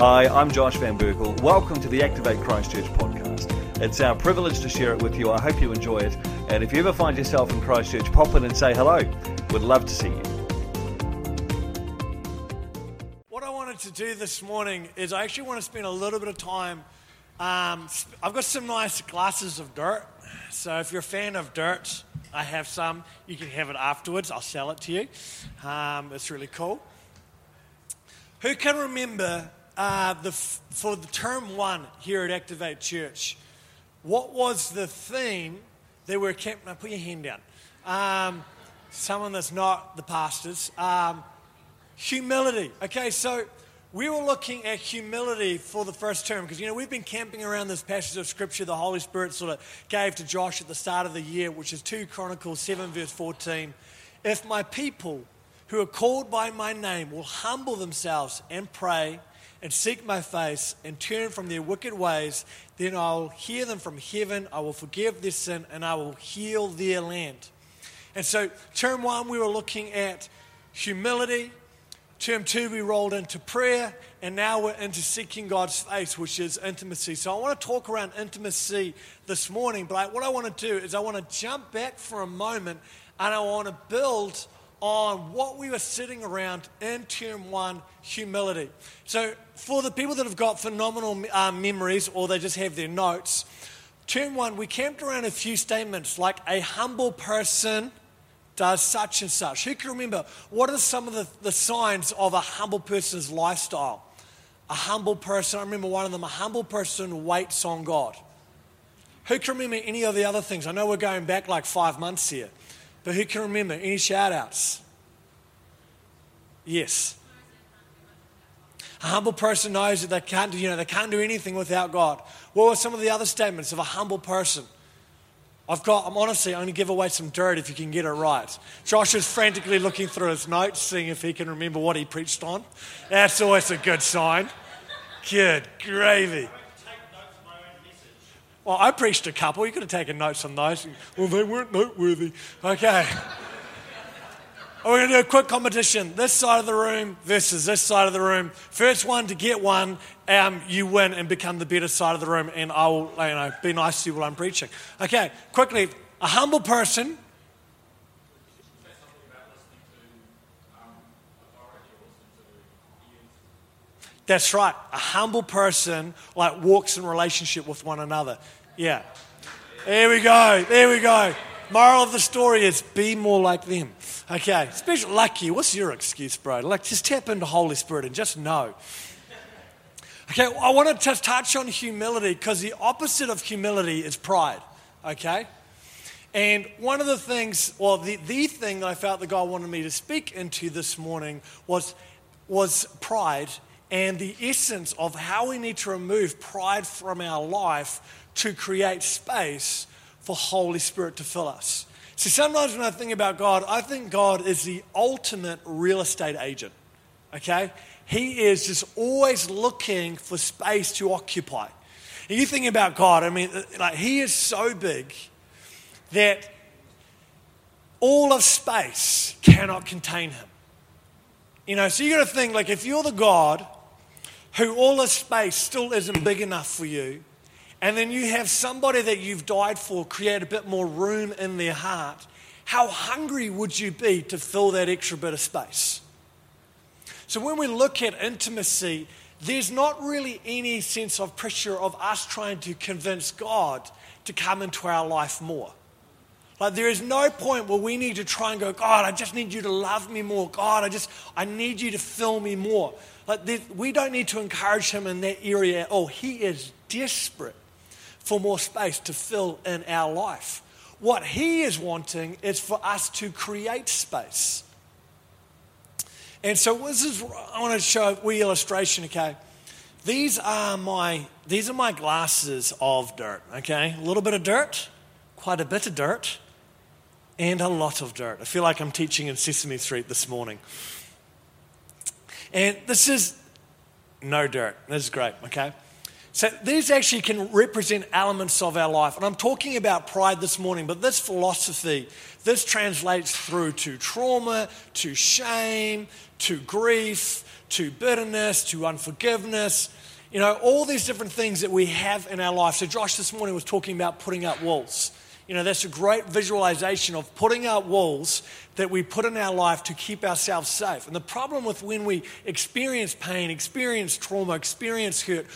Hi, I'm Josh Van Berkel. Welcome to the Activate Christchurch podcast. It's our privilege to share it with you. I hope you enjoy it. And if you ever find yourself in Christchurch, pop in and say hello. We'd love to see you. What I wanted to do this morning is I actually want to spend a little bit of time. Um, I've got some nice glasses of dirt. So if you're a fan of dirt, I have some. You can have it afterwards. I'll sell it to you. Um, it's really cool. Who can remember uh, the, for the term one here at Activate Church? What was the theme that we're kept? Now put your hand down. Um, someone that's not the pastors. Um, humility. Okay, so we were looking at humility for the first term because, you know, we've been camping around this passage of scripture the Holy Spirit sort of gave to Josh at the start of the year, which is 2 Chronicles 7, verse 14. If my people who are called by my name will humble themselves and pray and seek my face and turn from their wicked ways, then I'll hear them from heaven, I will forgive their sin, and I will heal their land. And so, term one, we were looking at humility. Term two, we rolled into prayer, and now we're into seeking God's face, which is intimacy. So, I want to talk around intimacy this morning, but what I want to do is I want to jump back for a moment and I want to build on what we were sitting around in term one humility. So, for the people that have got phenomenal uh, memories or they just have their notes, term one, we camped around a few statements like a humble person does such and such. Who can remember what are some of the, the signs of a humble person's lifestyle? A humble person, I remember one of them, a humble person waits on God. Who can remember any of the other things? I know we're going back like five months here. But who can remember? Any shout outs? Yes. A humble person knows that they can't, do, you know, they can't do anything without God. What were some of the other statements of a humble person? I've got, I'm honestly only give away some dirt if you can get it right. Josh is frantically looking through his notes, seeing if he can remember what he preached on. That's always a good sign. Good gravy. Well, I preached a couple. You could have taken notes on those. Well, they weren't noteworthy. Okay. We're going to do a quick competition. This side of the room versus this side of the room. First one to get one, um, you win and become the better side of the room, and I will you know, be nice to you while I'm preaching. Okay, quickly. A humble person. That's right. A humble person like walks in relationship with one another. Yeah. There we go. There we go. Moral of the story is be more like them. Okay. Special lucky. What's your excuse, bro? Like just tap into Holy Spirit and just know. Okay, I want to touch on humility because the opposite of humility is pride. Okay? And one of the things, well, the, the thing that I felt that God wanted me to speak into this morning was, was pride and the essence of how we need to remove pride from our life to create space for Holy Spirit to fill us. See, sometimes when I think about God, I think God is the ultimate real estate agent. Okay? He is just always looking for space to occupy. And you think about God, I mean, like, He is so big that all of space cannot contain Him. You know, so you got to think, like, if you're the God who all the space still isn't big enough for you, and then you have somebody that you've died for create a bit more room in their heart, how hungry would you be to fill that extra bit of space? So when we look at intimacy, there's not really any sense of pressure of us trying to convince God to come into our life more. Like there is no point where we need to try and go, God, I just need you to love me more. God, I just I need you to fill me more. Like we don't need to encourage him in that area at all. He is desperate for more space to fill in our life. What he is wanting is for us to create space. And so this is I want to show a wee illustration, okay? These are my these are my glasses of dirt, okay? A little bit of dirt, quite a bit of dirt and a lot of dirt. I feel like I'm teaching in Sesame Street this morning. And this is no dirt. This is great, okay? So these actually can represent elements of our life. And I'm talking about pride this morning, but this philosophy, this translates through to trauma, to shame, to grief, to bitterness, to unforgiveness. You know, all these different things that we have in our life. So Josh this morning was talking about putting up walls. You know, that's a great visualization of putting up walls that we put in our life to keep ourselves safe. And the problem with when we experience pain, experience trauma, experience hurt,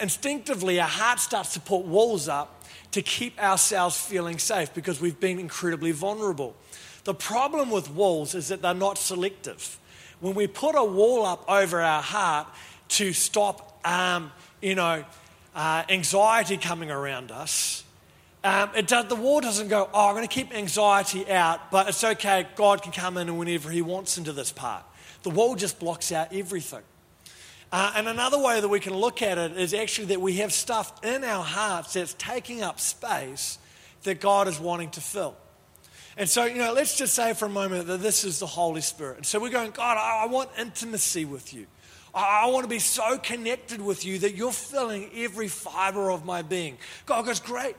instinctively our heart starts to put walls up to keep ourselves feeling safe because we've been incredibly vulnerable. The problem with walls is that they're not selective. When we put a wall up over our heart to stop, um, you know, uh, anxiety coming around us, um, it does, the wall doesn't go, oh, I'm going to keep anxiety out, but it's okay, God can come in whenever He wants into this part. The wall just blocks out everything. Uh, and another way that we can look at it is actually that we have stuff in our hearts that's taking up space that God is wanting to fill. And so, you know, let's just say for a moment that this is the Holy Spirit. And so we're going, God, I, I want intimacy with you. I, I want to be so connected with you that you're filling every fiber of my being. God goes, Great.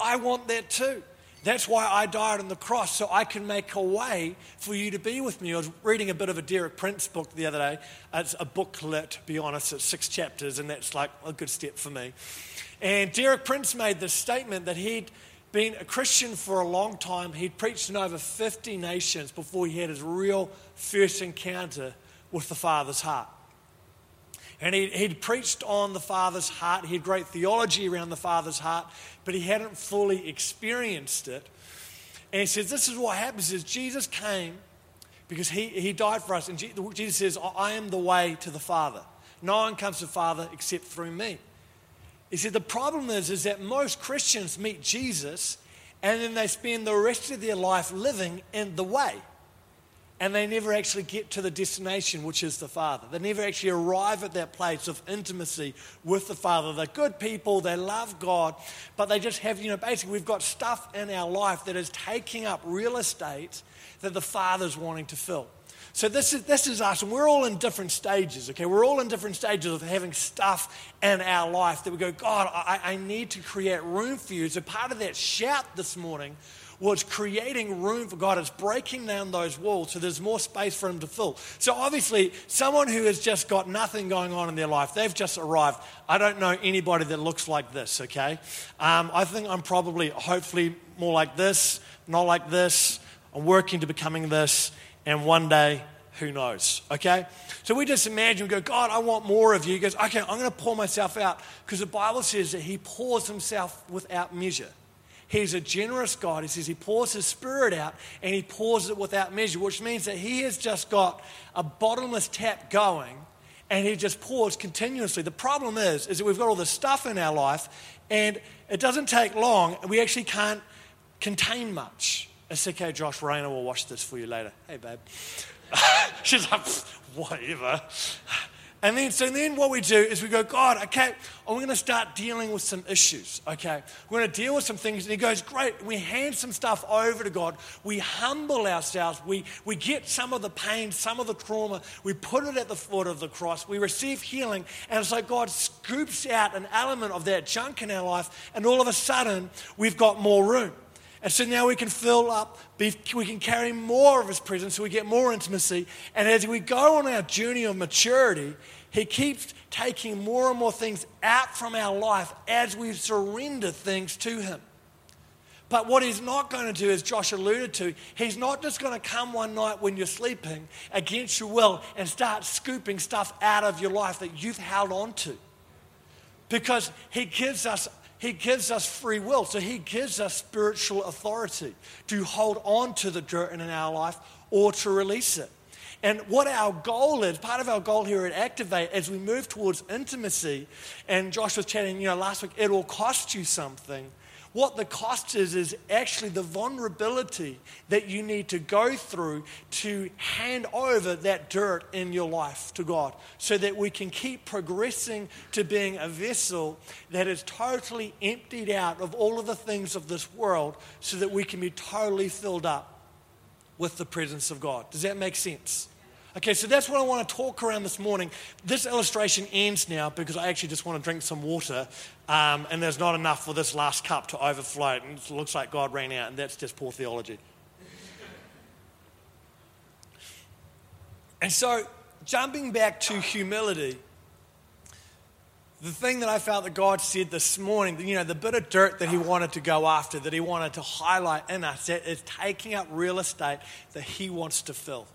I want that too. That's why I died on the cross, so I can make a way for you to be with me. I was reading a bit of a Derek Prince book the other day. It's a booklet, to be honest, it's six chapters, and that's like a good step for me. And Derek Prince made this statement that he'd been a Christian for a long time. He'd preached in over 50 nations before he had his real first encounter with the Father's heart. And he, he'd preached on the Father's heart. He had great theology around the Father's heart, but he hadn't fully experienced it. And he says, This is what happens is Jesus came because he, he died for us. And Jesus says, I am the way to the Father. No one comes to the Father except through me. He said, The problem is, is that most Christians meet Jesus and then they spend the rest of their life living in the way and they never actually get to the destination, which is the Father. They never actually arrive at that place of intimacy with the Father. They're good people, they love God, but they just have, you know, basically, we've got stuff in our life that is taking up real estate that the Father's wanting to fill. So this is, this is us, and we're all in different stages, okay? We're all in different stages of having stuff in our life that we go, God, I, I need to create room for you. So part of that shout this morning was creating room for God. It's breaking down those walls so there's more space for Him to fill. So, obviously, someone who has just got nothing going on in their life, they've just arrived. I don't know anybody that looks like this, okay? Um, I think I'm probably, hopefully, more like this, not like this. I'm working to becoming this, and one day, who knows? Okay? So we just imagine, we go, God, I want more of you. He goes, okay, I'm going to pour myself out because the Bible says that He pours Himself without measure. He's a generous God. He says he pours his spirit out and he pours it without measure, which means that he has just got a bottomless tap going and he just pours continuously. The problem is, is that we've got all this stuff in our life and it doesn't take long and we actually can't contain much. It's okay, Josh Rayner will wash this for you later. Hey, babe. She's like, whatever. And then, so then what we do is we go, God, okay, I'm going to start dealing with some issues, okay? We're going to deal with some things. And he goes, great. We hand some stuff over to God. We humble ourselves. We, we get some of the pain, some of the trauma. We put it at the foot of the cross. We receive healing. And it's like God scoops out an element of that junk in our life. And all of a sudden, we've got more room. And so now we can fill up, we can carry more of His presence, so we get more intimacy. And as we go on our journey of maturity, He keeps taking more and more things out from our life as we surrender things to Him. But what He's not going to do, as Josh alluded to, He's not just going to come one night when you're sleeping against your will and start scooping stuff out of your life that you've held on to. Because He gives us he gives us free will. So He gives us spiritual authority to hold on to the dirt in our life or to release it. And what our goal is, part of our goal here at Activate, as we move towards intimacy, and Josh was chatting, you know, last week, it will cost you something. What the cost is, is actually the vulnerability that you need to go through to hand over that dirt in your life to God so that we can keep progressing to being a vessel that is totally emptied out of all of the things of this world so that we can be totally filled up with the presence of God. Does that make sense? Okay, so that's what I want to talk around this morning. This illustration ends now because I actually just want to drink some water, um, and there's not enough for this last cup to overflow. And it looks like God ran out, and that's just poor theology. and so, jumping back to humility, the thing that I felt that God said this morning, you know, the bit of dirt that He wanted to go after, that He wanted to highlight in us, that is taking up real estate that He wants to fill.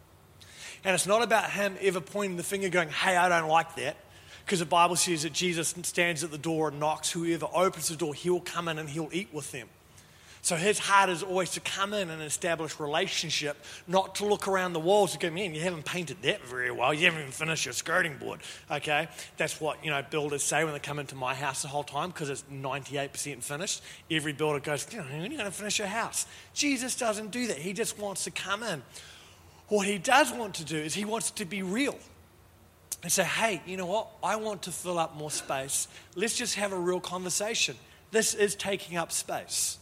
And it's not about him ever pointing the finger going, hey, I don't like that. Because the Bible says that Jesus stands at the door and knocks. Whoever opens the door, he will come in and he'll eat with them. So his heart is always to come in and establish relationship, not to look around the walls and go, man, you haven't painted that very well. You haven't even finished your skirting board. Okay? That's what, you know, builders say when they come into my house the whole time because it's 98% finished. Every builder goes, you know, when are you going to finish your house? Jesus doesn't do that. He just wants to come in. What he does want to do is he wants to be real and say, hey, you know what? I want to fill up more space. Let's just have a real conversation. This is taking up space.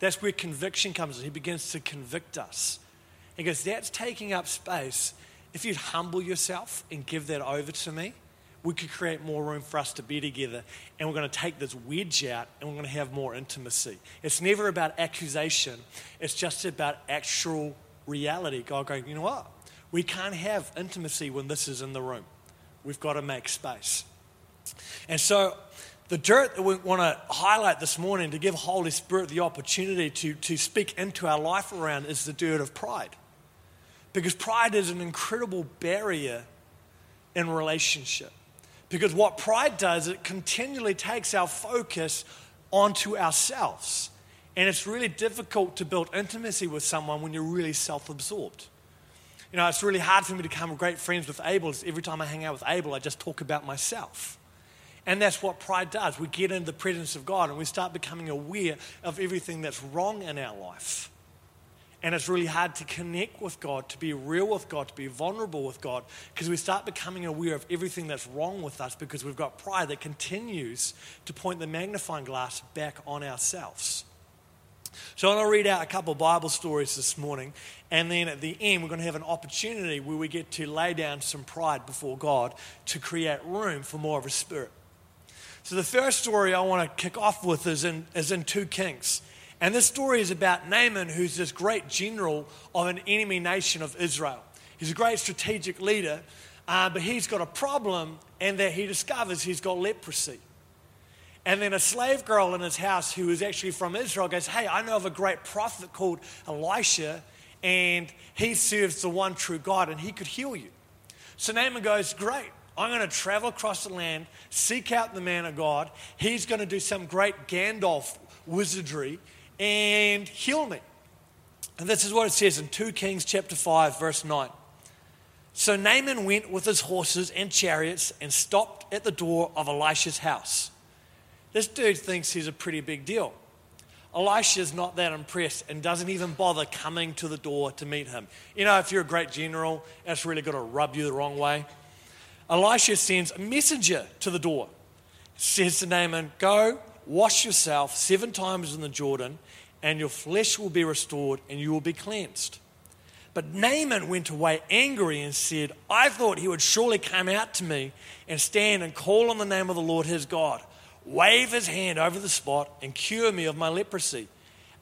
That's where conviction comes in. He begins to convict us. He goes, That's taking up space. If you'd humble yourself and give that over to me, we could create more room for us to be together. And we're going to take this wedge out and we're going to have more intimacy. It's never about accusation, it's just about actual reality. God going, you know what? We can't have intimacy when this is in the room. We've got to make space. And so, the dirt that we want to highlight this morning to give Holy Spirit the opportunity to, to speak into our life around is the dirt of pride. Because pride is an incredible barrier in relationship. Because what pride does, it continually takes our focus onto ourselves. And it's really difficult to build intimacy with someone when you're really self absorbed. You know, it's really hard for me to become great friends with Abel. Every time I hang out with Abel, I just talk about myself. And that's what pride does. We get into the presence of God and we start becoming aware of everything that's wrong in our life. And it's really hard to connect with God, to be real with God, to be vulnerable with God, because we start becoming aware of everything that's wrong with us because we've got pride that continues to point the magnifying glass back on ourselves. So I'm going to read out a couple Bible stories this morning, and then at the end, we're going to have an opportunity where we get to lay down some pride before God to create room for more of a Spirit. So the first story I want to kick off with is in, is in 2 Kings. And this story is about Naaman, who's this great general of an enemy nation of Israel. He's a great strategic leader, uh, but he's got a problem, and that he discovers he's got leprosy. And then a slave girl in his house who is actually from Israel goes, Hey, I know of a great prophet called Elisha, and he serves the one true God, and he could heal you. So Naaman goes, Great. I'm going to travel across the land, seek out the man of God. He's going to do some great Gandalf wizardry and heal me. And this is what it says in 2 Kings chapter 5, verse 9. So Naaman went with his horses and chariots and stopped at the door of Elisha's house. This dude thinks he's a pretty big deal. Elisha's not that impressed and doesn't even bother coming to the door to meet him. You know, if you're a great general, that's really going to rub you the wrong way. Elisha sends a messenger to the door, says to Naaman, Go, wash yourself seven times in the Jordan, and your flesh will be restored and you will be cleansed. But Naaman went away angry and said, I thought he would surely come out to me and stand and call on the name of the Lord his God wave his hand over the spot and cure me of my leprosy.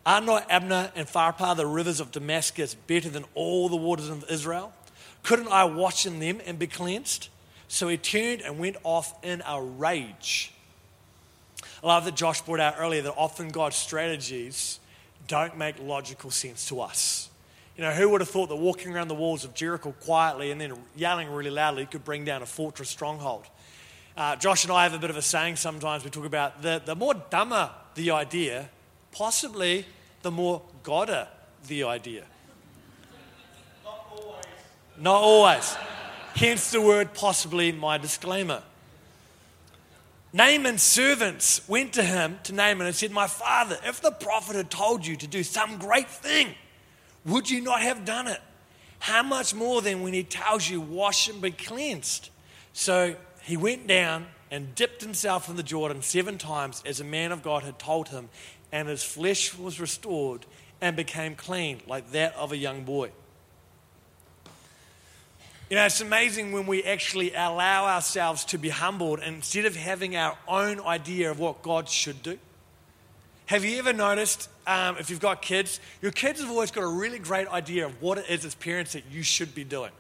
Are not Abana and Pharpar, the rivers of Damascus, better than all the waters of Israel? Couldn't I wash in them and be cleansed? So he turned and went off in a rage. I love that Josh brought out earlier that often God's strategies don't make logical sense to us. You know, who would have thought that walking around the walls of Jericho quietly and then yelling really loudly could bring down a fortress stronghold? Uh, Josh and I have a bit of a saying sometimes. We talk about the, the more dumber the idea, possibly the more godder the idea. Not always. Not always. Hence the word possibly my disclaimer. Naaman's servants went to him, to Naaman, and said, My father, if the prophet had told you to do some great thing, would you not have done it? How much more then when he tells you, Wash and be cleansed? So he went down and dipped himself in the Jordan seven times as a man of God had told him, and his flesh was restored and became clean like that of a young boy. You know, it's amazing when we actually allow ourselves to be humbled instead of having our own idea of what God should do. Have you ever noticed, um, if you've got kids, your kids have always got a really great idea of what it is as parents that you should be doing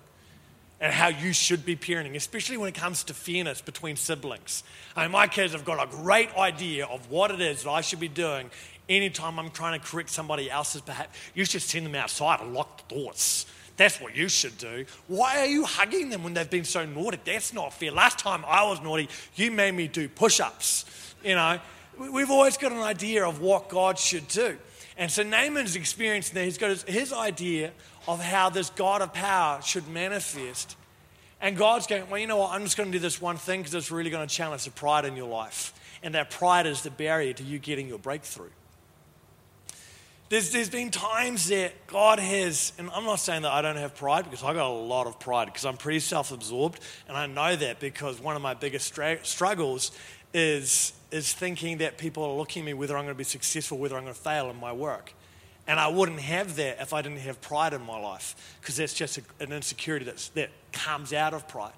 and how you should be parenting, especially when it comes to fairness between siblings. I mean, my kids have got a great idea of what it is that I should be doing anytime I'm trying to correct somebody else's behavior. You should send them outside and lock the doors. That's what you should do. Why are you hugging them when they've been so naughty? That's not fair. Last time I was naughty, you made me do push ups. You know, we've always got an idea of what God should do. And so Naaman's experiencing that. He's got his, his idea of how this God of power should manifest. And God's going, well, you know what? I'm just going to do this one thing because it's really going to challenge the pride in your life. And that pride is the barrier to you getting your breakthrough. There's, there's been times that God has, and I'm not saying that I don't have pride because I got a lot of pride because I'm pretty self absorbed. And I know that because one of my biggest stra- struggles is, is thinking that people are looking at me whether I'm going to be successful, whether I'm going to fail in my work. And I wouldn't have that if I didn't have pride in my life, because that's just a, an insecurity that's, that comes out of pride.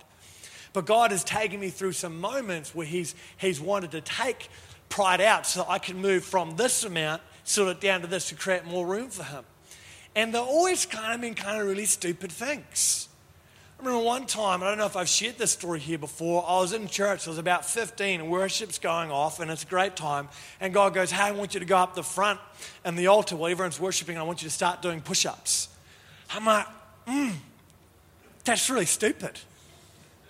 But God has taken me through some moments where He's, he's wanted to take pride out so I can move from this amount sort it down to this to create more room for Him. And they're always kind of been kind of really stupid things. I remember one time, I don't know if I've shared this story here before. I was in church, I was about 15, and worship's going off, and it's a great time. And God goes, Hey, I want you to go up the front and the altar while everyone's worshiping, I want you to start doing push ups. I'm like, hmm, that's really stupid.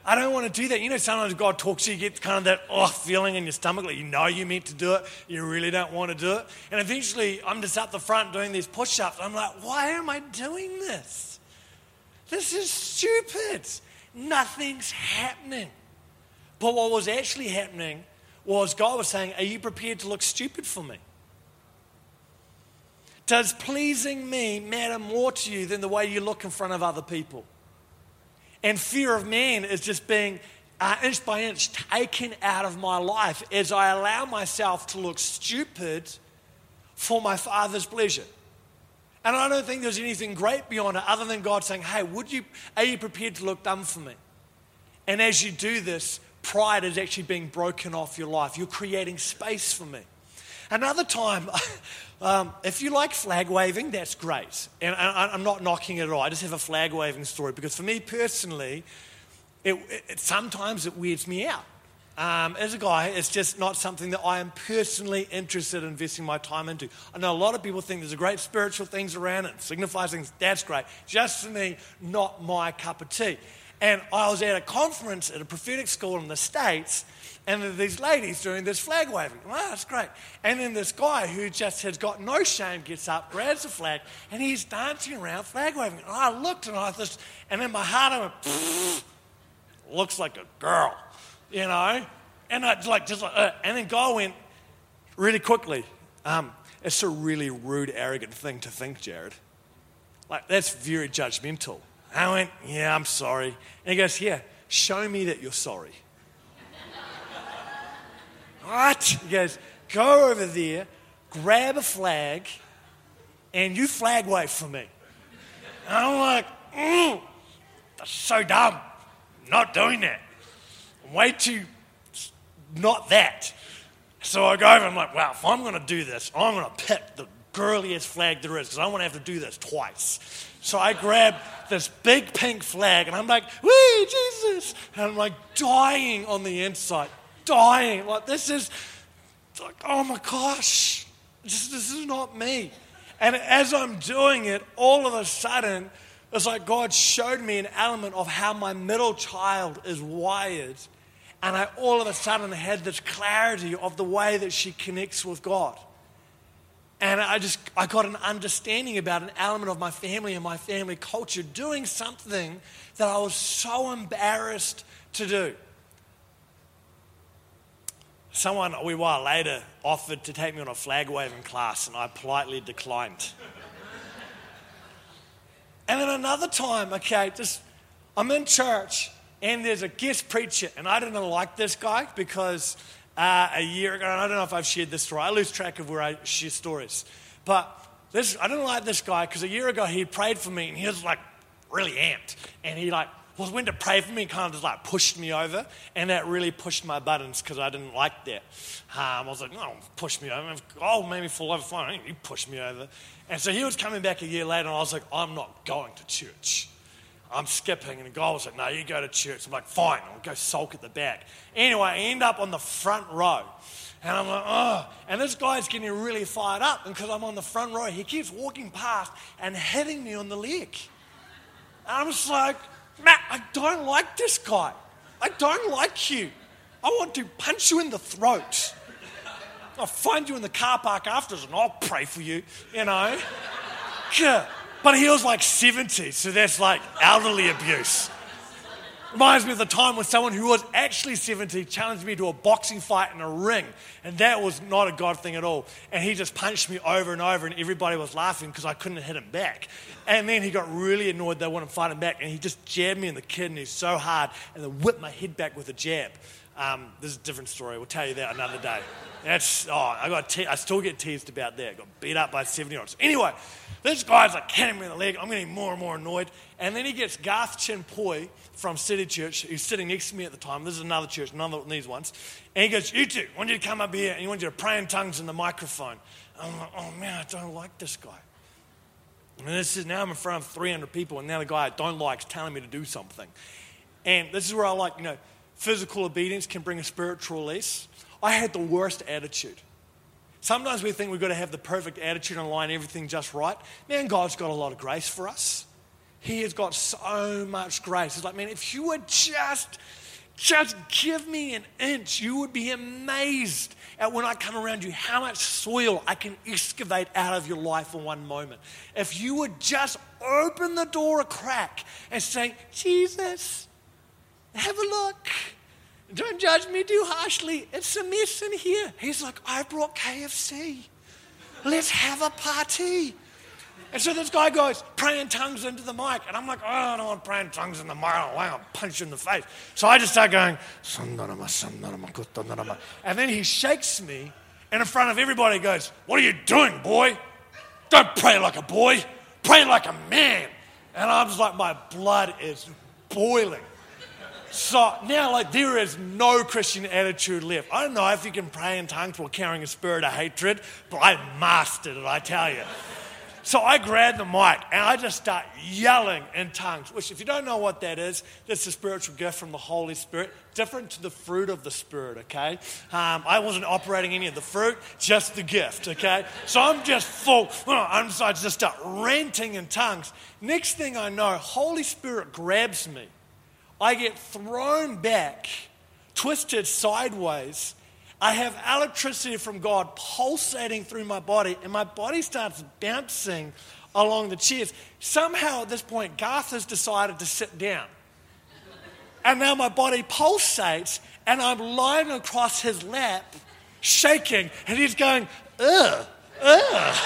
I don't want to do that. You know, sometimes God talks to you, you get kind of that oh feeling in your stomach, like you know you meant to do it, you really don't want to do it. And eventually, I'm just up the front doing these push ups. I'm like, why am I doing this? This is stupid. Nothing's happening. But what was actually happening was God was saying, Are you prepared to look stupid for me? Does pleasing me matter more to you than the way you look in front of other people? And fear of man is just being uh, inch by inch taken out of my life as I allow myself to look stupid for my Father's pleasure. And I don't think there's anything great beyond it other than God saying, Hey, would you, are you prepared to look dumb for me? And as you do this, pride is actually being broken off your life. You're creating space for me. Another time, um, if you like flag waving, that's great. And I, am not knocking it at all. I just have a flag waving story because for me personally, it, it, sometimes it weirds me out. Um, as a guy, it's just not something that I am personally interested in investing my time into. I know a lot of people think there's a great spiritual things around it, signifies things, that's great. Just for me, not my cup of tea. And I was at a conference at a prophetic school in the States, and there these ladies doing this flag waving. Wow, that's great. And then this guy who just has got no shame gets up, grabs the flag, and he's dancing around flag waving. And I looked and I thought, and in my heart I went, looks like a girl you know? And I like, just like, uh, and then God went really quickly. Um, it's a really rude, arrogant thing to think, Jared. Like, that's very judgmental. I went, yeah, I'm sorry. And he goes, yeah, show me that you're sorry. what? He goes, go over there, grab a flag, and you flag wave for me. And I'm like, mm, that's so dumb. Not doing that way too not that. So I go over and I'm like, wow, if I'm going to do this, I'm going to pick the girliest flag there is because I want to have to do this twice. So I grab this big pink flag and I'm like, wee, Jesus. And I'm like dying on the inside, dying. Like, this is, like, oh my gosh, this, this is not me. And as I'm doing it, all of a sudden, it's like God showed me an element of how my middle child is wired and I all of a sudden had this clarity of the way that she connects with God. And I just, I got an understanding about an element of my family and my family culture doing something that I was so embarrassed to do. Someone a wee while later offered to take me on a flag waving class, and I politely declined. and then another time, okay, just I'm in church and there's a guest preacher, and I didn't like this guy because uh, a year ago, and I don't know if I've shared this story, I lose track of where I share stories, but this, I didn't like this guy because a year ago he prayed for me and he was like really amped, and he like was went to pray for me kind of just like pushed me over, and that really pushed my buttons because I didn't like that. Um, I was like, no, push me over. Oh, made me fall over. Fine, you push me over. And so he was coming back a year later, and I was like, I'm not going to church. I'm skipping. And the guy was like, No, you go to church. I'm like, Fine, I'll go sulk at the back. Anyway, I end up on the front row. And I'm like, oh. And this guy's getting really fired up. And because I'm on the front row, he keeps walking past and hitting me on the leg. And I'm just like, Matt, I don't like this guy. I don't like you. I want to punch you in the throat. I'll find you in the car park afterwards and I'll pray for you, you know. But he was like 70, so that's like elderly abuse. Reminds me of the time when someone who was actually 70 challenged me to a boxing fight in a ring. And that was not a God thing at all. And he just punched me over and over, and everybody was laughing because I couldn't hit him back. And then he got really annoyed they wouldn't fight him back, and he just jabbed me in the kidney so hard and then whipped my head back with a jab. Um, this is a different story. We'll tell you that another day. That's, oh, I, got te- I still get teased about that. I Got beat up by 70 year olds. Anyway, this guy's like hitting me in the leg. I'm getting more and more annoyed. And then he gets Garth Chin Poi from City Church, who's sitting next to me at the time. This is another church, none of these ones. And he goes, You two, I want you to come up here and he wants you to pray in tongues in the microphone. I'm like, Oh man, I don't like this guy. And this is now I'm in front of 300 people, and now the guy I don't like is telling me to do something. And this is where I like, you know, physical obedience can bring a spiritual release. I had the worst attitude. Sometimes we think we've got to have the perfect attitude and line everything just right. Man, God's got a lot of grace for us. He has got so much grace. It's like, man, if you would just, just give me an inch, you would be amazed at when I come around you how much soil I can excavate out of your life in one moment. If you would just open the door a crack and say, Jesus, have a look. Don't judge me too harshly. It's a mess in here. He's like, I brought KFC. Let's have a party. And so this guy goes, praying tongues into the mic. And I'm like, oh, I don't want praying tongues in the mic. I want to punch in the face. So I just start going, and then he shakes me and in front of everybody goes, What are you doing, boy? Don't pray like a boy, pray like a man. And I'm just like, my blood is boiling. So now, like, there is no Christian attitude left. I don't know if you can pray in tongues while carrying a spirit of hatred, but I mastered it, I tell you. So I grab the mic and I just start yelling in tongues, which, if you don't know what that is, that's a spiritual gift from the Holy Spirit, different to the fruit of the Spirit, okay? Um, I wasn't operating any of the fruit, just the gift, okay? So I'm just full. I'm just, I just start ranting in tongues. Next thing I know, Holy Spirit grabs me I get thrown back, twisted sideways. I have electricity from God pulsating through my body, and my body starts bouncing along the chairs. Somehow at this point, Garth has decided to sit down. And now my body pulsates, and I'm lying across his lap, shaking, and he's going, ugh, ugh.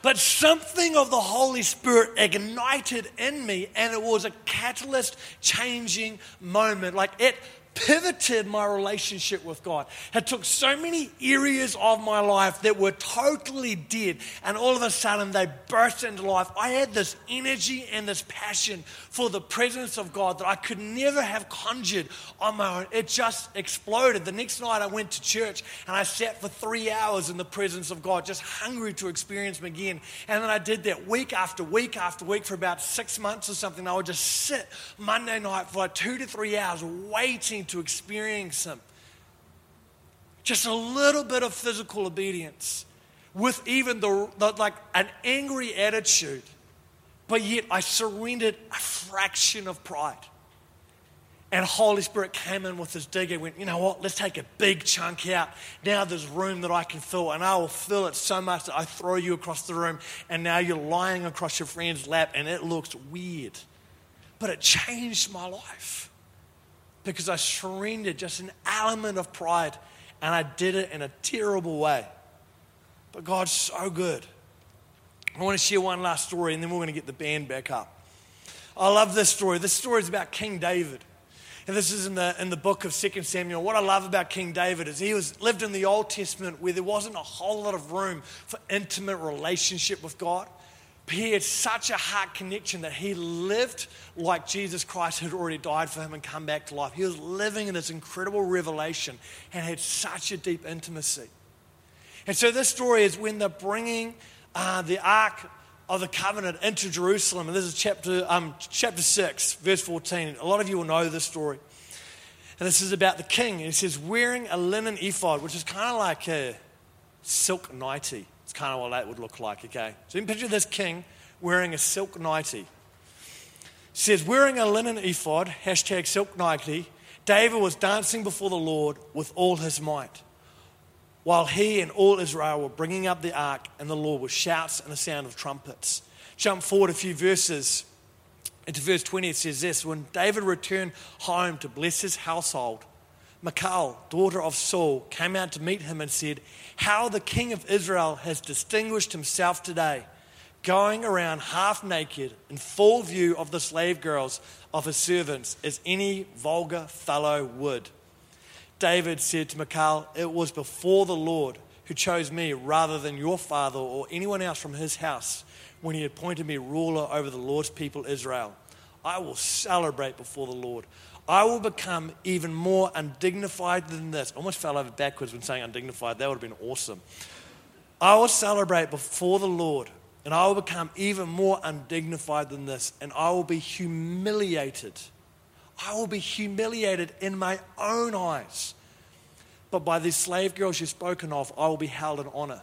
But something of the Holy Spirit ignited in me, and it was a catalyst changing moment. Like it pivoted my relationship with God. It took so many areas of my life that were totally dead, and all of a sudden they burst into life. I had this energy and this passion for the presence of God that I could never have conjured on my own. It just exploded. The next night I went to church and I sat for three hours in the presence of God, just hungry to experience Him again. And then I did that week after week after week for about six months or something. I would just sit Monday night for like two to three hours waiting to experience Him. Just a little bit of physical obedience with even the, the like an angry attitude, but yet I surrendered a fraction of pride. And Holy Spirit came in with his digger and went, you know what, let's take a big chunk out. Now there's room that I can fill, and I will fill it so much that I throw you across the room, and now you're lying across your friend's lap, and it looks weird. But it changed my life because I surrendered just an element of pride and I did it in a terrible way. But God's so good. I want to share one last story and then we're going to get the band back up. I love this story. This story is about King David. And this is in the, in the book of 2 Samuel. What I love about King David is he was lived in the Old Testament where there wasn't a whole lot of room for intimate relationship with God. He had such a heart connection that he lived like Jesus Christ had already died for him and come back to life. He was living in this incredible revelation and had such a deep intimacy. And so this story is when they're bringing uh, the Ark of the Covenant into Jerusalem. And this is chapter, um, chapter 6, verse 14. A lot of you will know this story. And this is about the king. And it says, wearing a linen ephod, which is kind of like a silk nightie. It's kind of what that would look like, okay? So you can picture this king wearing a silk nightie. Says, wearing a linen ephod, hashtag silk nightie, David was dancing before the Lord with all his might while he and all Israel were bringing up the ark and the Lord with shouts and the sound of trumpets. Jump forward a few verses into verse 20, it says this When David returned home to bless his household, Michal, daughter of Saul, came out to meet him and said, How the king of Israel has distinguished himself today, going around half naked in full view of the slave girls of his servants, as any vulgar fellow would. David said to Michal, It was before the Lord who chose me rather than your father or anyone else from his house when he appointed me ruler over the Lord's people Israel. I will celebrate before the Lord. I will become even more undignified than this. I almost fell over backwards when saying undignified. That would have been awesome. I will celebrate before the Lord, and I will become even more undignified than this, and I will be humiliated I will be humiliated in my own eyes. But by these slave girls you've spoken of, I will be held in honor.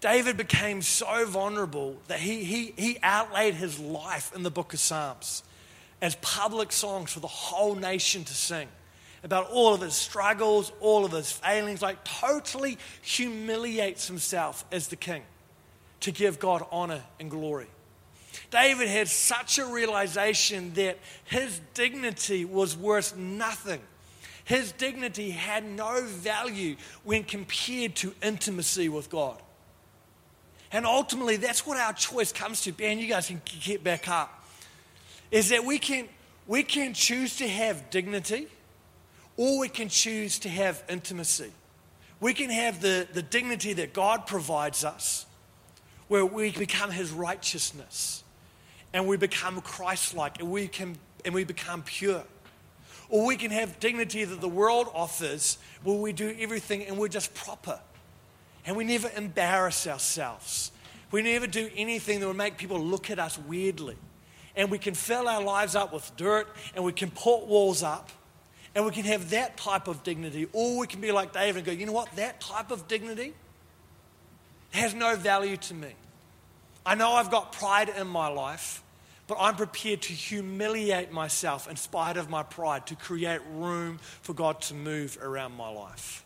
David became so vulnerable that he, he, he outlaid his life in the book of Psalms as public songs for the whole nation to sing about all of his struggles, all of his failings, like totally humiliates himself as the king to give God honor and glory. David had such a realization that his dignity was worth nothing. His dignity had no value when compared to intimacy with God. And ultimately, that's what our choice comes to. Ben, you guys can get back up. Is that we can, we can choose to have dignity or we can choose to have intimacy. We can have the, the dignity that God provides us, where we become His righteousness and we become Christ like and we, can, and we become pure. Or we can have dignity that the world offers where we do everything and we're just proper. And we never embarrass ourselves. We never do anything that will make people look at us weirdly. And we can fill our lives up with dirt and we can put walls up and we can have that type of dignity. Or we can be like David and go, you know what? That type of dignity has no value to me. I know I've got pride in my life, but I'm prepared to humiliate myself in spite of my pride to create room for God to move around my life.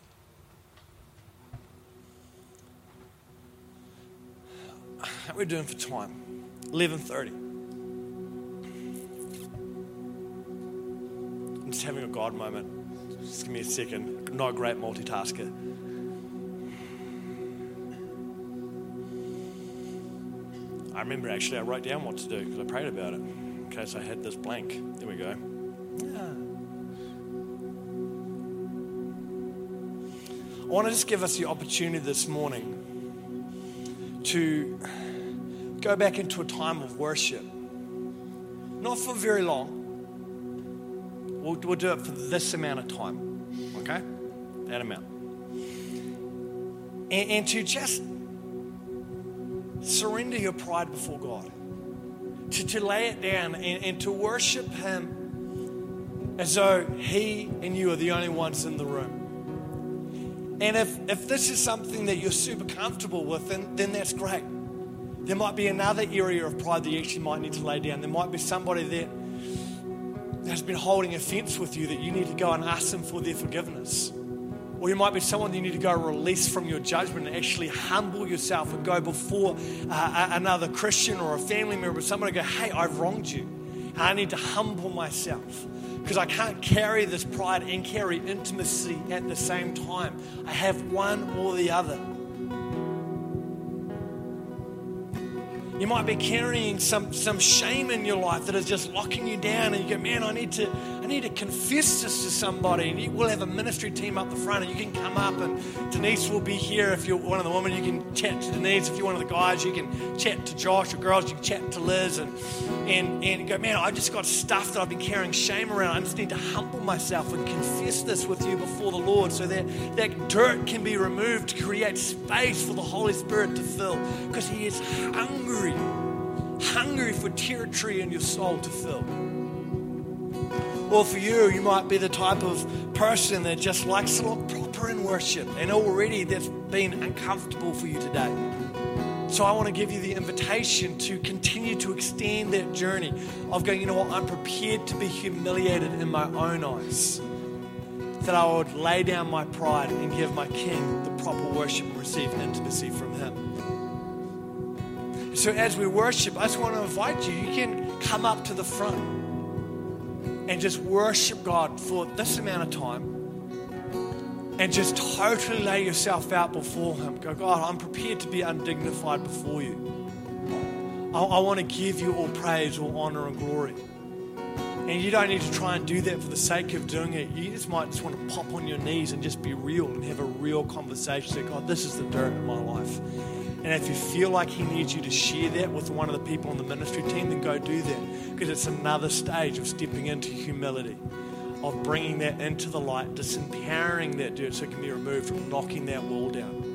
How are we doing for time? 11:30. Just having a God moment. Just give me a second. Not a great multitasker. I remember actually I wrote down what to do because I prayed about it in case I had this blank. There we go. Yeah. I want to just give us the opportunity this morning to go back into a time of worship. Not for very long. We'll, we'll do it for this amount of time. Okay? That amount. And, and to just surrender your pride before God, to, to lay it down and, and to worship Him as though He and you are the only ones in the room. And if, if this is something that you're super comfortable with, then, then that's great. There might be another area of pride that you actually might need to lay down. There might be somebody that has been holding offense with you that you need to go and ask them for their forgiveness. Or you might be someone you need to go release from your judgment and actually humble yourself and go before uh, another Christian or a family member, somebody go, hey, I've wronged you. I need to humble myself because I can't carry this pride and carry intimacy at the same time. I have one or the other. You might be carrying some, some shame in your life that is just locking you down, and you go, Man, I need to, I need to confess this to somebody. And we'll have a ministry team up the front, and you can come up, and Denise will be here. If you're one of the women, you can chat to Denise. If you're one of the guys, you can chat to Josh, or girls, you can chat to Liz, and, and, and go, Man, I've just got stuff that I've been carrying shame around. I just need to humble myself and confess this with you before the Lord so that that dirt can be removed to create space for the Holy Spirit to fill because He is hungry hungry for territory in your soul to fill. Or for you, you might be the type of person that just likes to look proper in worship, and already that's been uncomfortable for you today. So I want to give you the invitation to continue to extend that journey of going, you know what, I'm prepared to be humiliated in my own eyes. That I would lay down my pride and give my King the proper worship and receive intimacy from Him. So as we worship, I just want to invite you. You can come up to the front and just worship God for this amount of time and just totally lay yourself out before Him. Go, God, I'm prepared to be undignified before you. I, I want to give you all praise, all honor, and glory. And you don't need to try and do that for the sake of doing it. You just might just want to pop on your knees and just be real and have a real conversation. Say, God, this is the dirt in my life. And if you feel like He needs you to share that with one of the people on the ministry team, then go do that. Because it's another stage of stepping into humility, of bringing that into the light, disempowering that dirt so it can be removed, from knocking that wall down.